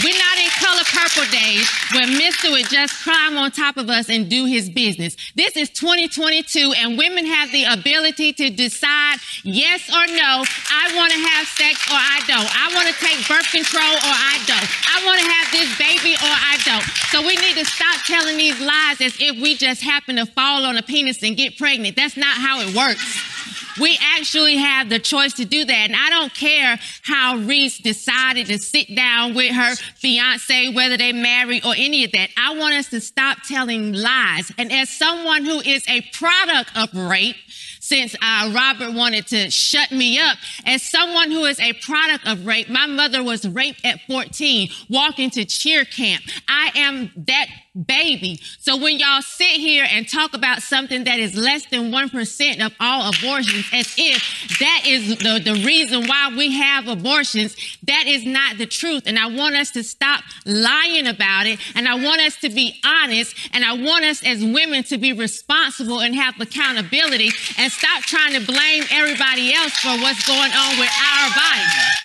we're not in color purple days where Mr. would just climb on top of us and do his business. This is 2022, and women have the ability to decide yes or no. I want to have sex or I don't. I want to take birth control or I don't. I want to have this baby or I don't. So we need to stop telling these lies as if we just happen to fall on a penis and get pregnant. That's not how it works. We actually have the choice to do that. And I don't care how Reese decided to sit down with her fiance, whether they married or any of that. I want us to stop telling lies. And as someone who is a product of rape, since uh, Robert wanted to shut me up. As someone who is a product of rape, my mother was raped at 14, walking to cheer camp. I am that baby. So when y'all sit here and talk about something that is less than 1% of all abortions, as if that is the, the reason why we have abortions, that is not the truth. And I want us to stop lying about it. And I want us to be honest. And I want us as women to be responsible and have accountability and stop trying to blame everybody else for what's going on with our bodies.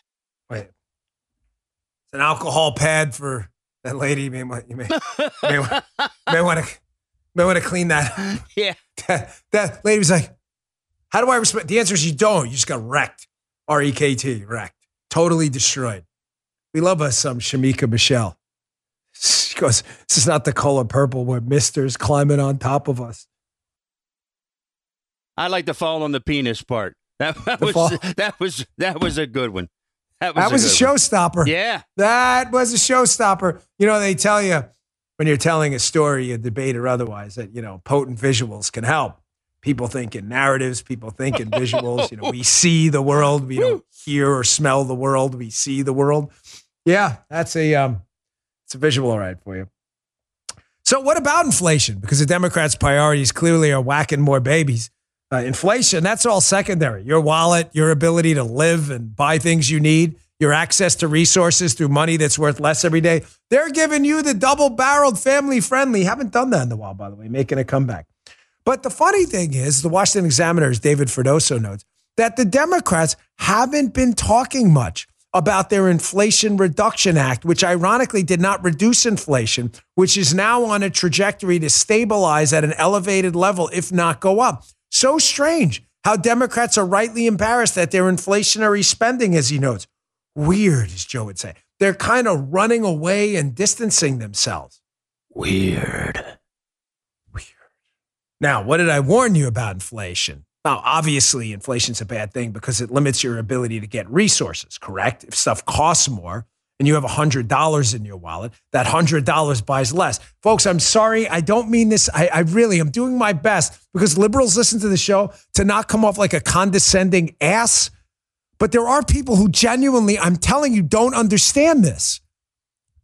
Wait. It's an alcohol pad for that lady. You may want, you may, may, want- may want to may want to clean that. Yeah. That, that lady was like, "How do I respect?" The answer is you don't. You just got wrecked. R E K T, wrecked, totally destroyed. We love us some Shemeka Michelle. She goes, "This is not the color purple where Mister's climbing on top of us." I like to fall on the penis part. That, that was fall- that was that was a good one. That was That was a good one. showstopper. Yeah. That was a showstopper. You know, they tell you when you're telling a story, a debate or otherwise, that, you know, potent visuals can help. People think in narratives, people think in visuals. You know, we see the world, we don't hear or smell the world, we see the world. Yeah, that's a um it's a visual all right for you. So what about inflation? Because the Democrats' priorities clearly are whacking more babies. Uh, inflation, that's all secondary. Your wallet, your ability to live and buy things you need, your access to resources through money that's worth less every day. They're giving you the double barreled family friendly. Haven't done that in a while, by the way, making a comeback. But the funny thing is, the Washington Examiner's David Freddoso notes that the Democrats haven't been talking much about their Inflation Reduction Act, which ironically did not reduce inflation, which is now on a trajectory to stabilize at an elevated level, if not go up. So strange how Democrats are rightly embarrassed at their inflationary spending, as he notes. Weird, as Joe would say. They're kind of running away and distancing themselves. Weird. Weird. Now, what did I warn you about inflation? Now, obviously, inflation's a bad thing because it limits your ability to get resources, correct? If stuff costs more and you have $100 in your wallet, that $100 buys less. Folks, I'm sorry. I don't mean this. I, I really am doing my best because liberals listen to the show to not come off like a condescending ass. But there are people who genuinely, I'm telling you, don't understand this.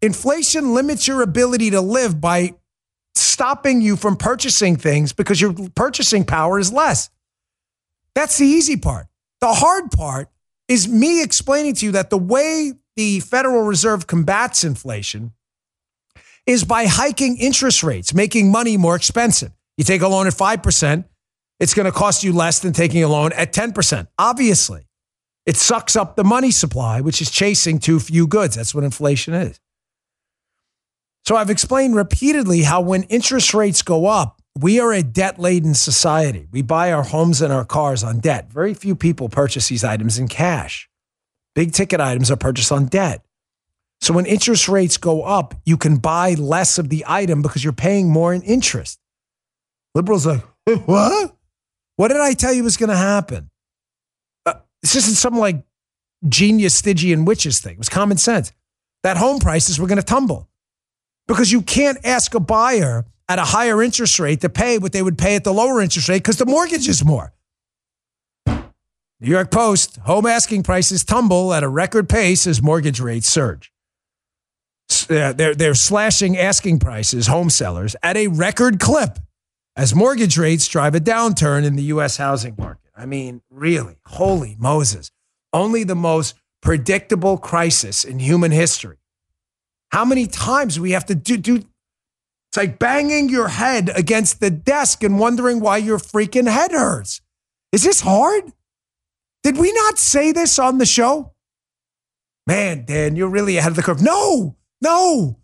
Inflation limits your ability to live by stopping you from purchasing things because your purchasing power is less. That's the easy part. The hard part is me explaining to you that the way the Federal Reserve combats inflation is by hiking interest rates, making money more expensive. You take a loan at 5%, it's going to cost you less than taking a loan at 10%. Obviously, it sucks up the money supply, which is chasing too few goods. That's what inflation is. So I've explained repeatedly how when interest rates go up, we are a debt laden society. We buy our homes and our cars on debt. Very few people purchase these items in cash. Big ticket items are purchased on debt. So when interest rates go up, you can buy less of the item because you're paying more in interest. Liberals are like, what? What did I tell you was going to happen? Uh, this isn't some like genius, Stygian witches thing. It was common sense. That home prices were going to tumble because you can't ask a buyer at a higher interest rate to pay what they would pay at the lower interest rate because the mortgage is more. New York Post home asking prices tumble at a record pace as mortgage rates surge. Uh, They're, they're slashing asking prices, home sellers, at a record clip as mortgage rates drive a downturn in the U.S. housing market. I mean, really, holy Moses. Only the most predictable crisis in human history. How many times we have to do, do It's like banging your head against the desk and wondering why your freaking head hurts. Is this hard? Did we not say this on the show? Man, Dan, you're really ahead of the curve. No, no.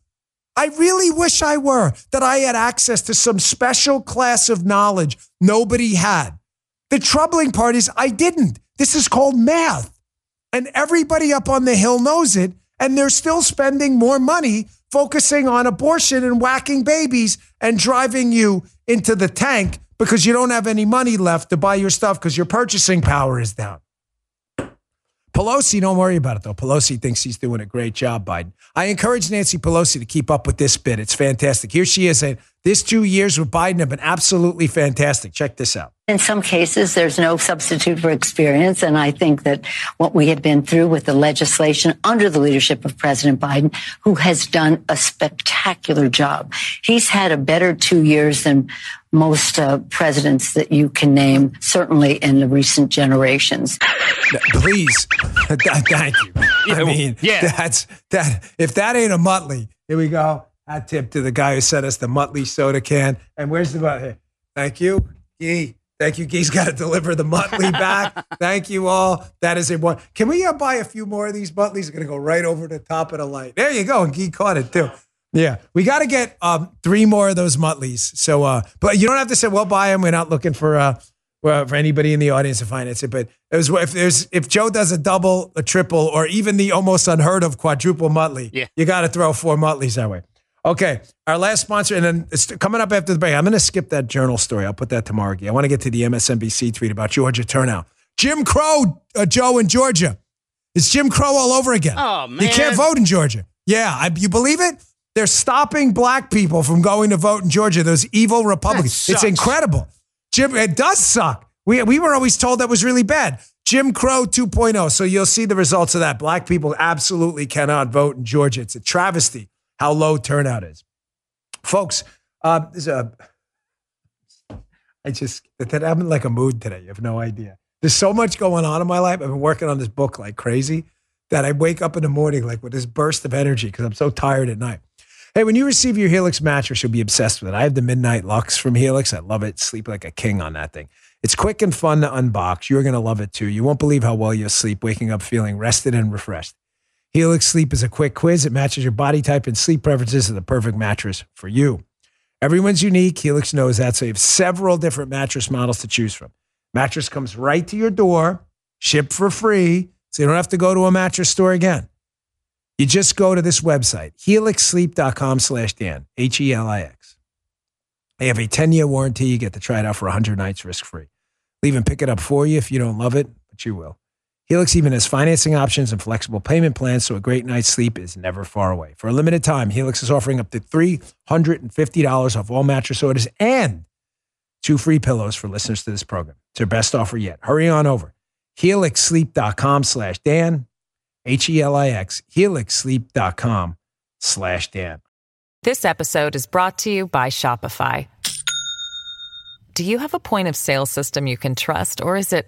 I really wish I were, that I had access to some special class of knowledge nobody had. The troubling part is I didn't. This is called math. And everybody up on the hill knows it. And they're still spending more money focusing on abortion and whacking babies and driving you into the tank because you don't have any money left to buy your stuff because your purchasing power is down. Pelosi, don't worry about it though. Pelosi thinks he's doing a great job, Biden. I encourage Nancy Pelosi to keep up with this bit. It's fantastic. Here she is saying, this two years with Biden have been absolutely fantastic. Check this out. In some cases, there's no substitute for experience. And I think that what we have been through with the legislation under the leadership of President Biden, who has done a spectacular job. He's had a better two years than most uh, presidents that you can name, certainly in the recent generations. Please, thank you. I mean, yeah. that's that. If that ain't a Muttley, here we go. Hat tip to the guy who sent us the Muttley soda can. And where's the Muttley? Thank you, Gee. Thank you. He's got to deliver the Muttley back. Thank you all. That is a one. Can we uh, buy a few more of these Muttleys? Going to go right over the top of the light. There you go. And Gee caught it too. Yeah, we got to get um, three more of those Muttleys. So, uh, but you don't have to say we'll buy them. We're not looking for uh, well, for anybody in the audience to finance it. But it was if there's if Joe does a double, a triple, or even the almost unheard of quadruple Muttley, Yeah. you got to throw four Muttleys that way. Okay, our last sponsor, and then it's coming up after the break. I'm going to skip that journal story. I'll put that tomorrow. I want to get to the MSNBC tweet about Georgia turnout. Jim Crow, uh, Joe in Georgia. It's Jim Crow all over again. Oh, man. You can't vote in Georgia. Yeah, I, you believe it? They're stopping black people from going to vote in Georgia. Those evil Republicans. It's incredible. Jim, it does suck. We, we were always told that was really bad. Jim Crow 2.0. So you'll see the results of that. Black people absolutely cannot vote in Georgia. It's a travesty how low turnout is. Folks, uh, there's a, I just, that I'm in like a mood today. You have no idea. There's so much going on in my life. I've been working on this book like crazy that I wake up in the morning like with this burst of energy because I'm so tired at night. Hey, when you receive your Helix mattress, you'll be obsessed with it. I have the Midnight Lux from Helix. I love it. Sleep like a king on that thing. It's quick and fun to unbox. You're going to love it too. You won't believe how well you'll sleep, waking up feeling rested and refreshed. Helix Sleep is a quick quiz. It matches your body type and sleep preferences to the perfect mattress for you. Everyone's unique. Helix knows that, so you have several different mattress models to choose from. Mattress comes right to your door, shipped for free, so you don't have to go to a mattress store again. You just go to this website, helixsleep.com slash Dan, H E L I X. They have a 10 year warranty. You get to try it out for 100 nights risk free. They'll even pick it up for you if you don't love it, but you will. Helix even has financing options and flexible payment plans, so a great night's sleep is never far away. For a limited time, Helix is offering up to $350 off all mattress orders and two free pillows for listeners to this program. It's their best offer yet. Hurry on over. HelixSleep.com slash Dan, H E L I X, HelixSleep.com slash Dan. This episode is brought to you by Shopify. Do you have a point of sale system you can trust, or is it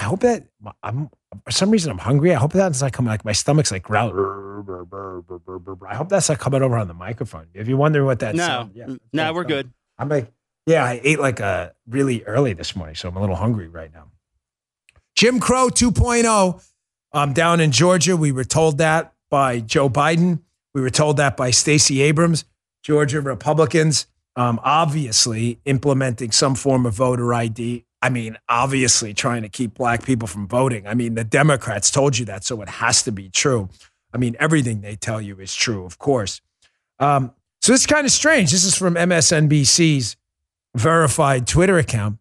I hope that I'm for some reason I'm hungry. I hope that's not coming like my stomach's like growl. I hope that's not coming over on the microphone. If you wonder what that No, sound, yeah, no, we're good. I'm like, yeah, I ate like a really early this morning, so I'm a little hungry right now. Jim Crow 2.0. Um, down in Georgia, we were told that by Joe Biden. We were told that by Stacey Abrams. Georgia Republicans, um, obviously implementing some form of voter ID. I mean, obviously trying to keep black people from voting. I mean, the Democrats told you that, so it has to be true. I mean, everything they tell you is true, of course. Um, so is kind of strange. This is from MSNBC's verified Twitter account.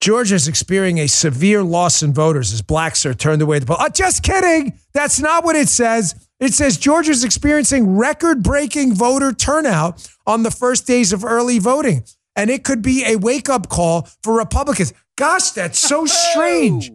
Georgia is experiencing a severe loss in voters as blacks are turned away. The poll. Oh, just kidding. That's not what it says. It says Georgia is experiencing record breaking voter turnout on the first days of early voting. And it could be a wake up call for Republicans. Gosh, that's so strange.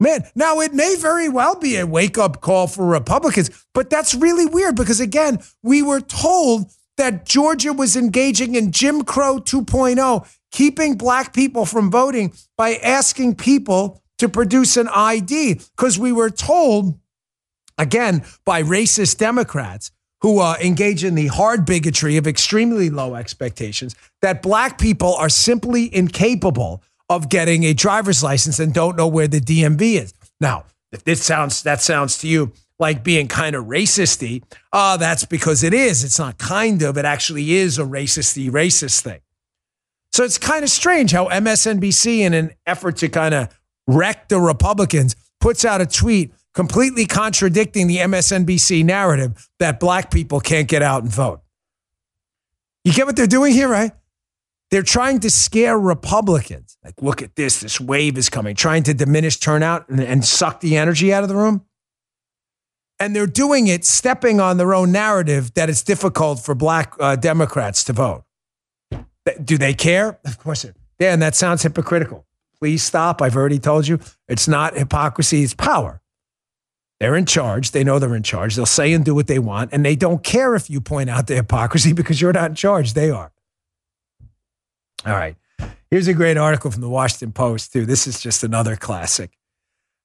Man, now it may very well be a wake up call for Republicans, but that's really weird because, again, we were told that Georgia was engaging in Jim Crow 2.0, keeping black people from voting by asking people to produce an ID because we were told, again, by racist Democrats who uh, engage in the hard bigotry of extremely low expectations that black people are simply incapable of getting a driver's license and don't know where the DMV is. Now, if this sounds that sounds to you like being kind of racisty, uh, that's because it is. It's not kind of, it actually is a racisty racist thing. So it's kind of strange how MSNBC, in an effort to kind of wreck the Republicans, puts out a tweet completely contradicting the MSNBC narrative that black people can't get out and vote. You get what they're doing here, right? They're trying to scare Republicans. Like, look at this, this wave is coming, trying to diminish turnout and, and suck the energy out of the room. And they're doing it stepping on their own narrative that it's difficult for black uh, Democrats to vote. Do they care? Of course. Yeah, Dan, that sounds hypocritical. Please stop. I've already told you it's not hypocrisy, it's power. They're in charge. They know they're in charge. They'll say and do what they want, and they don't care if you point out the hypocrisy because you're not in charge. They are. All right. Here's a great article from the Washington Post, too. This is just another classic.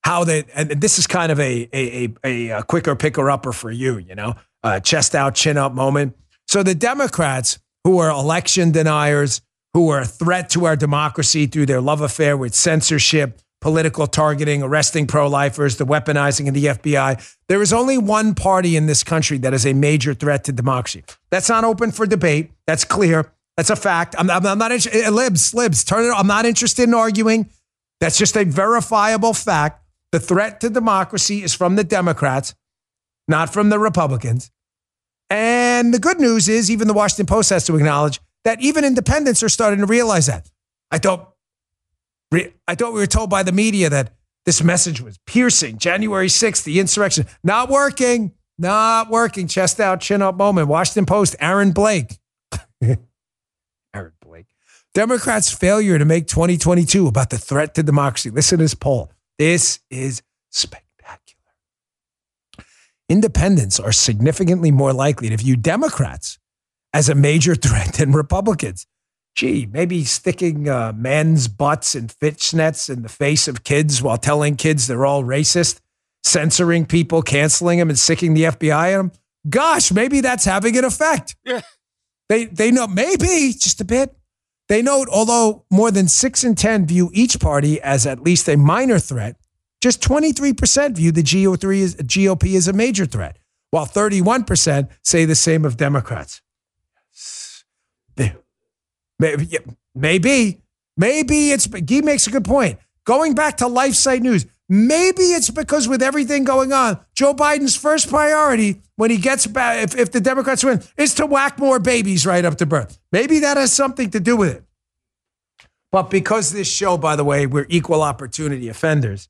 How they, and this is kind of a, a, a, a quicker picker upper for you, you know, chest out, chin up moment. So the Democrats, who are election deniers, who are a threat to our democracy through their love affair with censorship, political targeting, arresting pro lifers, the weaponizing of the FBI. There is only one party in this country that is a major threat to democracy. That's not open for debate. That's clear. That's a fact. I'm, I'm, I'm not interested. Eh, libs, libs, turn it. I'm not interested in arguing. That's just a verifiable fact. The threat to democracy is from the Democrats, not from the Republicans. And the good news is, even the Washington Post has to acknowledge that even independents are starting to realize that. I thought, I thought we were told by the media that this message was piercing. January 6th, the insurrection, not working, not working. Chest out, chin up moment. Washington Post, Aaron Blake. Aaron Blake. Democrats' failure to make 2022 about the threat to democracy. Listen to this poll. This is spectacular. Independents are significantly more likely to view Democrats as a major threat than Republicans. Gee, maybe sticking uh, men's butts and fishnets in the face of kids while telling kids they're all racist, censoring people, canceling them, and sicking the FBI at them. Gosh, maybe that's having an effect. Yeah. They, they know, maybe just a bit. They note, although more than six in 10 view each party as at least a minor threat, just 23% view the GOP as a major threat, while 31% say the same of Democrats. Maybe, maybe, maybe it's, Guy makes a good point. Going back to LifeSite News, maybe it's because with everything going on, Joe Biden's first priority when he gets back, if, if the Democrats win, is to whack more babies right up to birth. Maybe that has something to do with it. But because this show, by the way, we're equal opportunity offenders,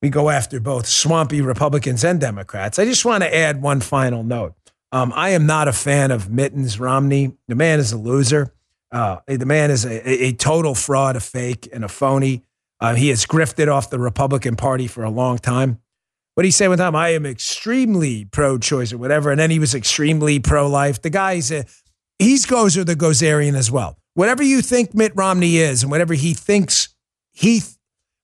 we go after both swampy Republicans and Democrats. I just want to add one final note. Um, I am not a fan of Mittens Romney. The man is a loser. Uh, the man is a, a, total fraud, a fake, and a phony. Uh, he has grifted off the Republican Party for a long time. What did he say one time? I am extremely pro-choice or whatever, and then he was extremely pro-life. The guy's a, he's Gozer the Gozerian as well. Whatever you think Mitt Romney is, and whatever he thinks he,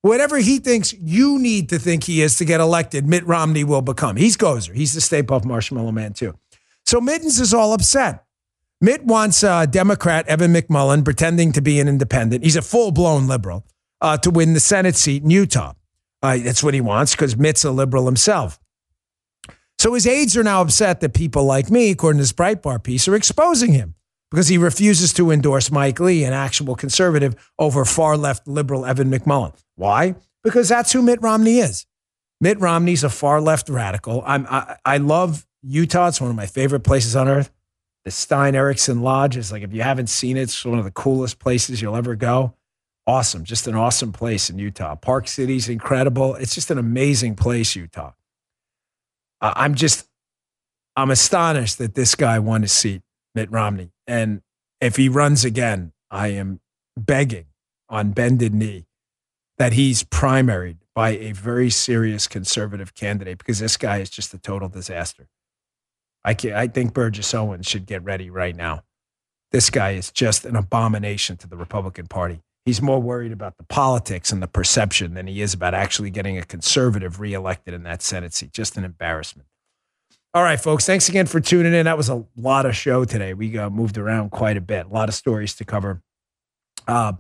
whatever he thinks you need to think he is to get elected, Mitt Romney will become. He's Gozer. He's the Stay Puft Marshmallow Man too. So Mittens is all upset. Mitt wants uh, Democrat Evan McMullin pretending to be an independent. He's a full blown liberal uh, to win the Senate seat in Utah. Uh, that's what he wants because Mitt's a liberal himself. So his aides are now upset that people like me, according to this Breitbart piece, are exposing him because he refuses to endorse Mike Lee, an actual conservative, over far left liberal Evan McMullin. Why? Because that's who Mitt Romney is. Mitt Romney's a far left radical. I'm, I, I love Utah. It's one of my favorite places on earth. The Stein Eriksen Lodge is like, if you haven't seen it, it's one of the coolest places you'll ever go. Awesome. Just an awesome place in Utah. Park City's incredible. It's just an amazing place, Utah. I'm just, I'm astonished that this guy won a seat, Mitt Romney. And if he runs again, I am begging on bended knee that he's primaried by a very serious conservative candidate because this guy is just a total disaster. I, can, I think Burgess Owens should get ready right now. This guy is just an abomination to the Republican Party. He's more worried about the politics and the perception than he is about actually getting a conservative reelected in that Senate seat. Just an embarrassment. All right, folks. Thanks again for tuning in. That was a lot of show today. We uh, moved around quite a bit. A lot of stories to cover. Uh,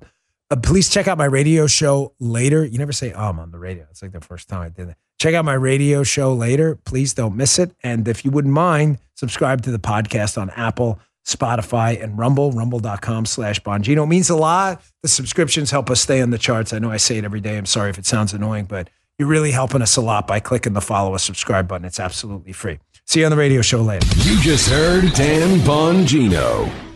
uh, please check out my radio show later. You never say um on the radio. It's like the first time I did that. Check out my radio show later. Please don't miss it. And if you wouldn't mind, subscribe to the podcast on Apple, Spotify, and Rumble, rumble.com slash Bongino. It means a lot. The subscriptions help us stay on the charts. I know I say it every day. I'm sorry if it sounds annoying, but you're really helping us a lot by clicking the follow us, subscribe button. It's absolutely free. See you on the radio show later. You just heard Dan Bongino.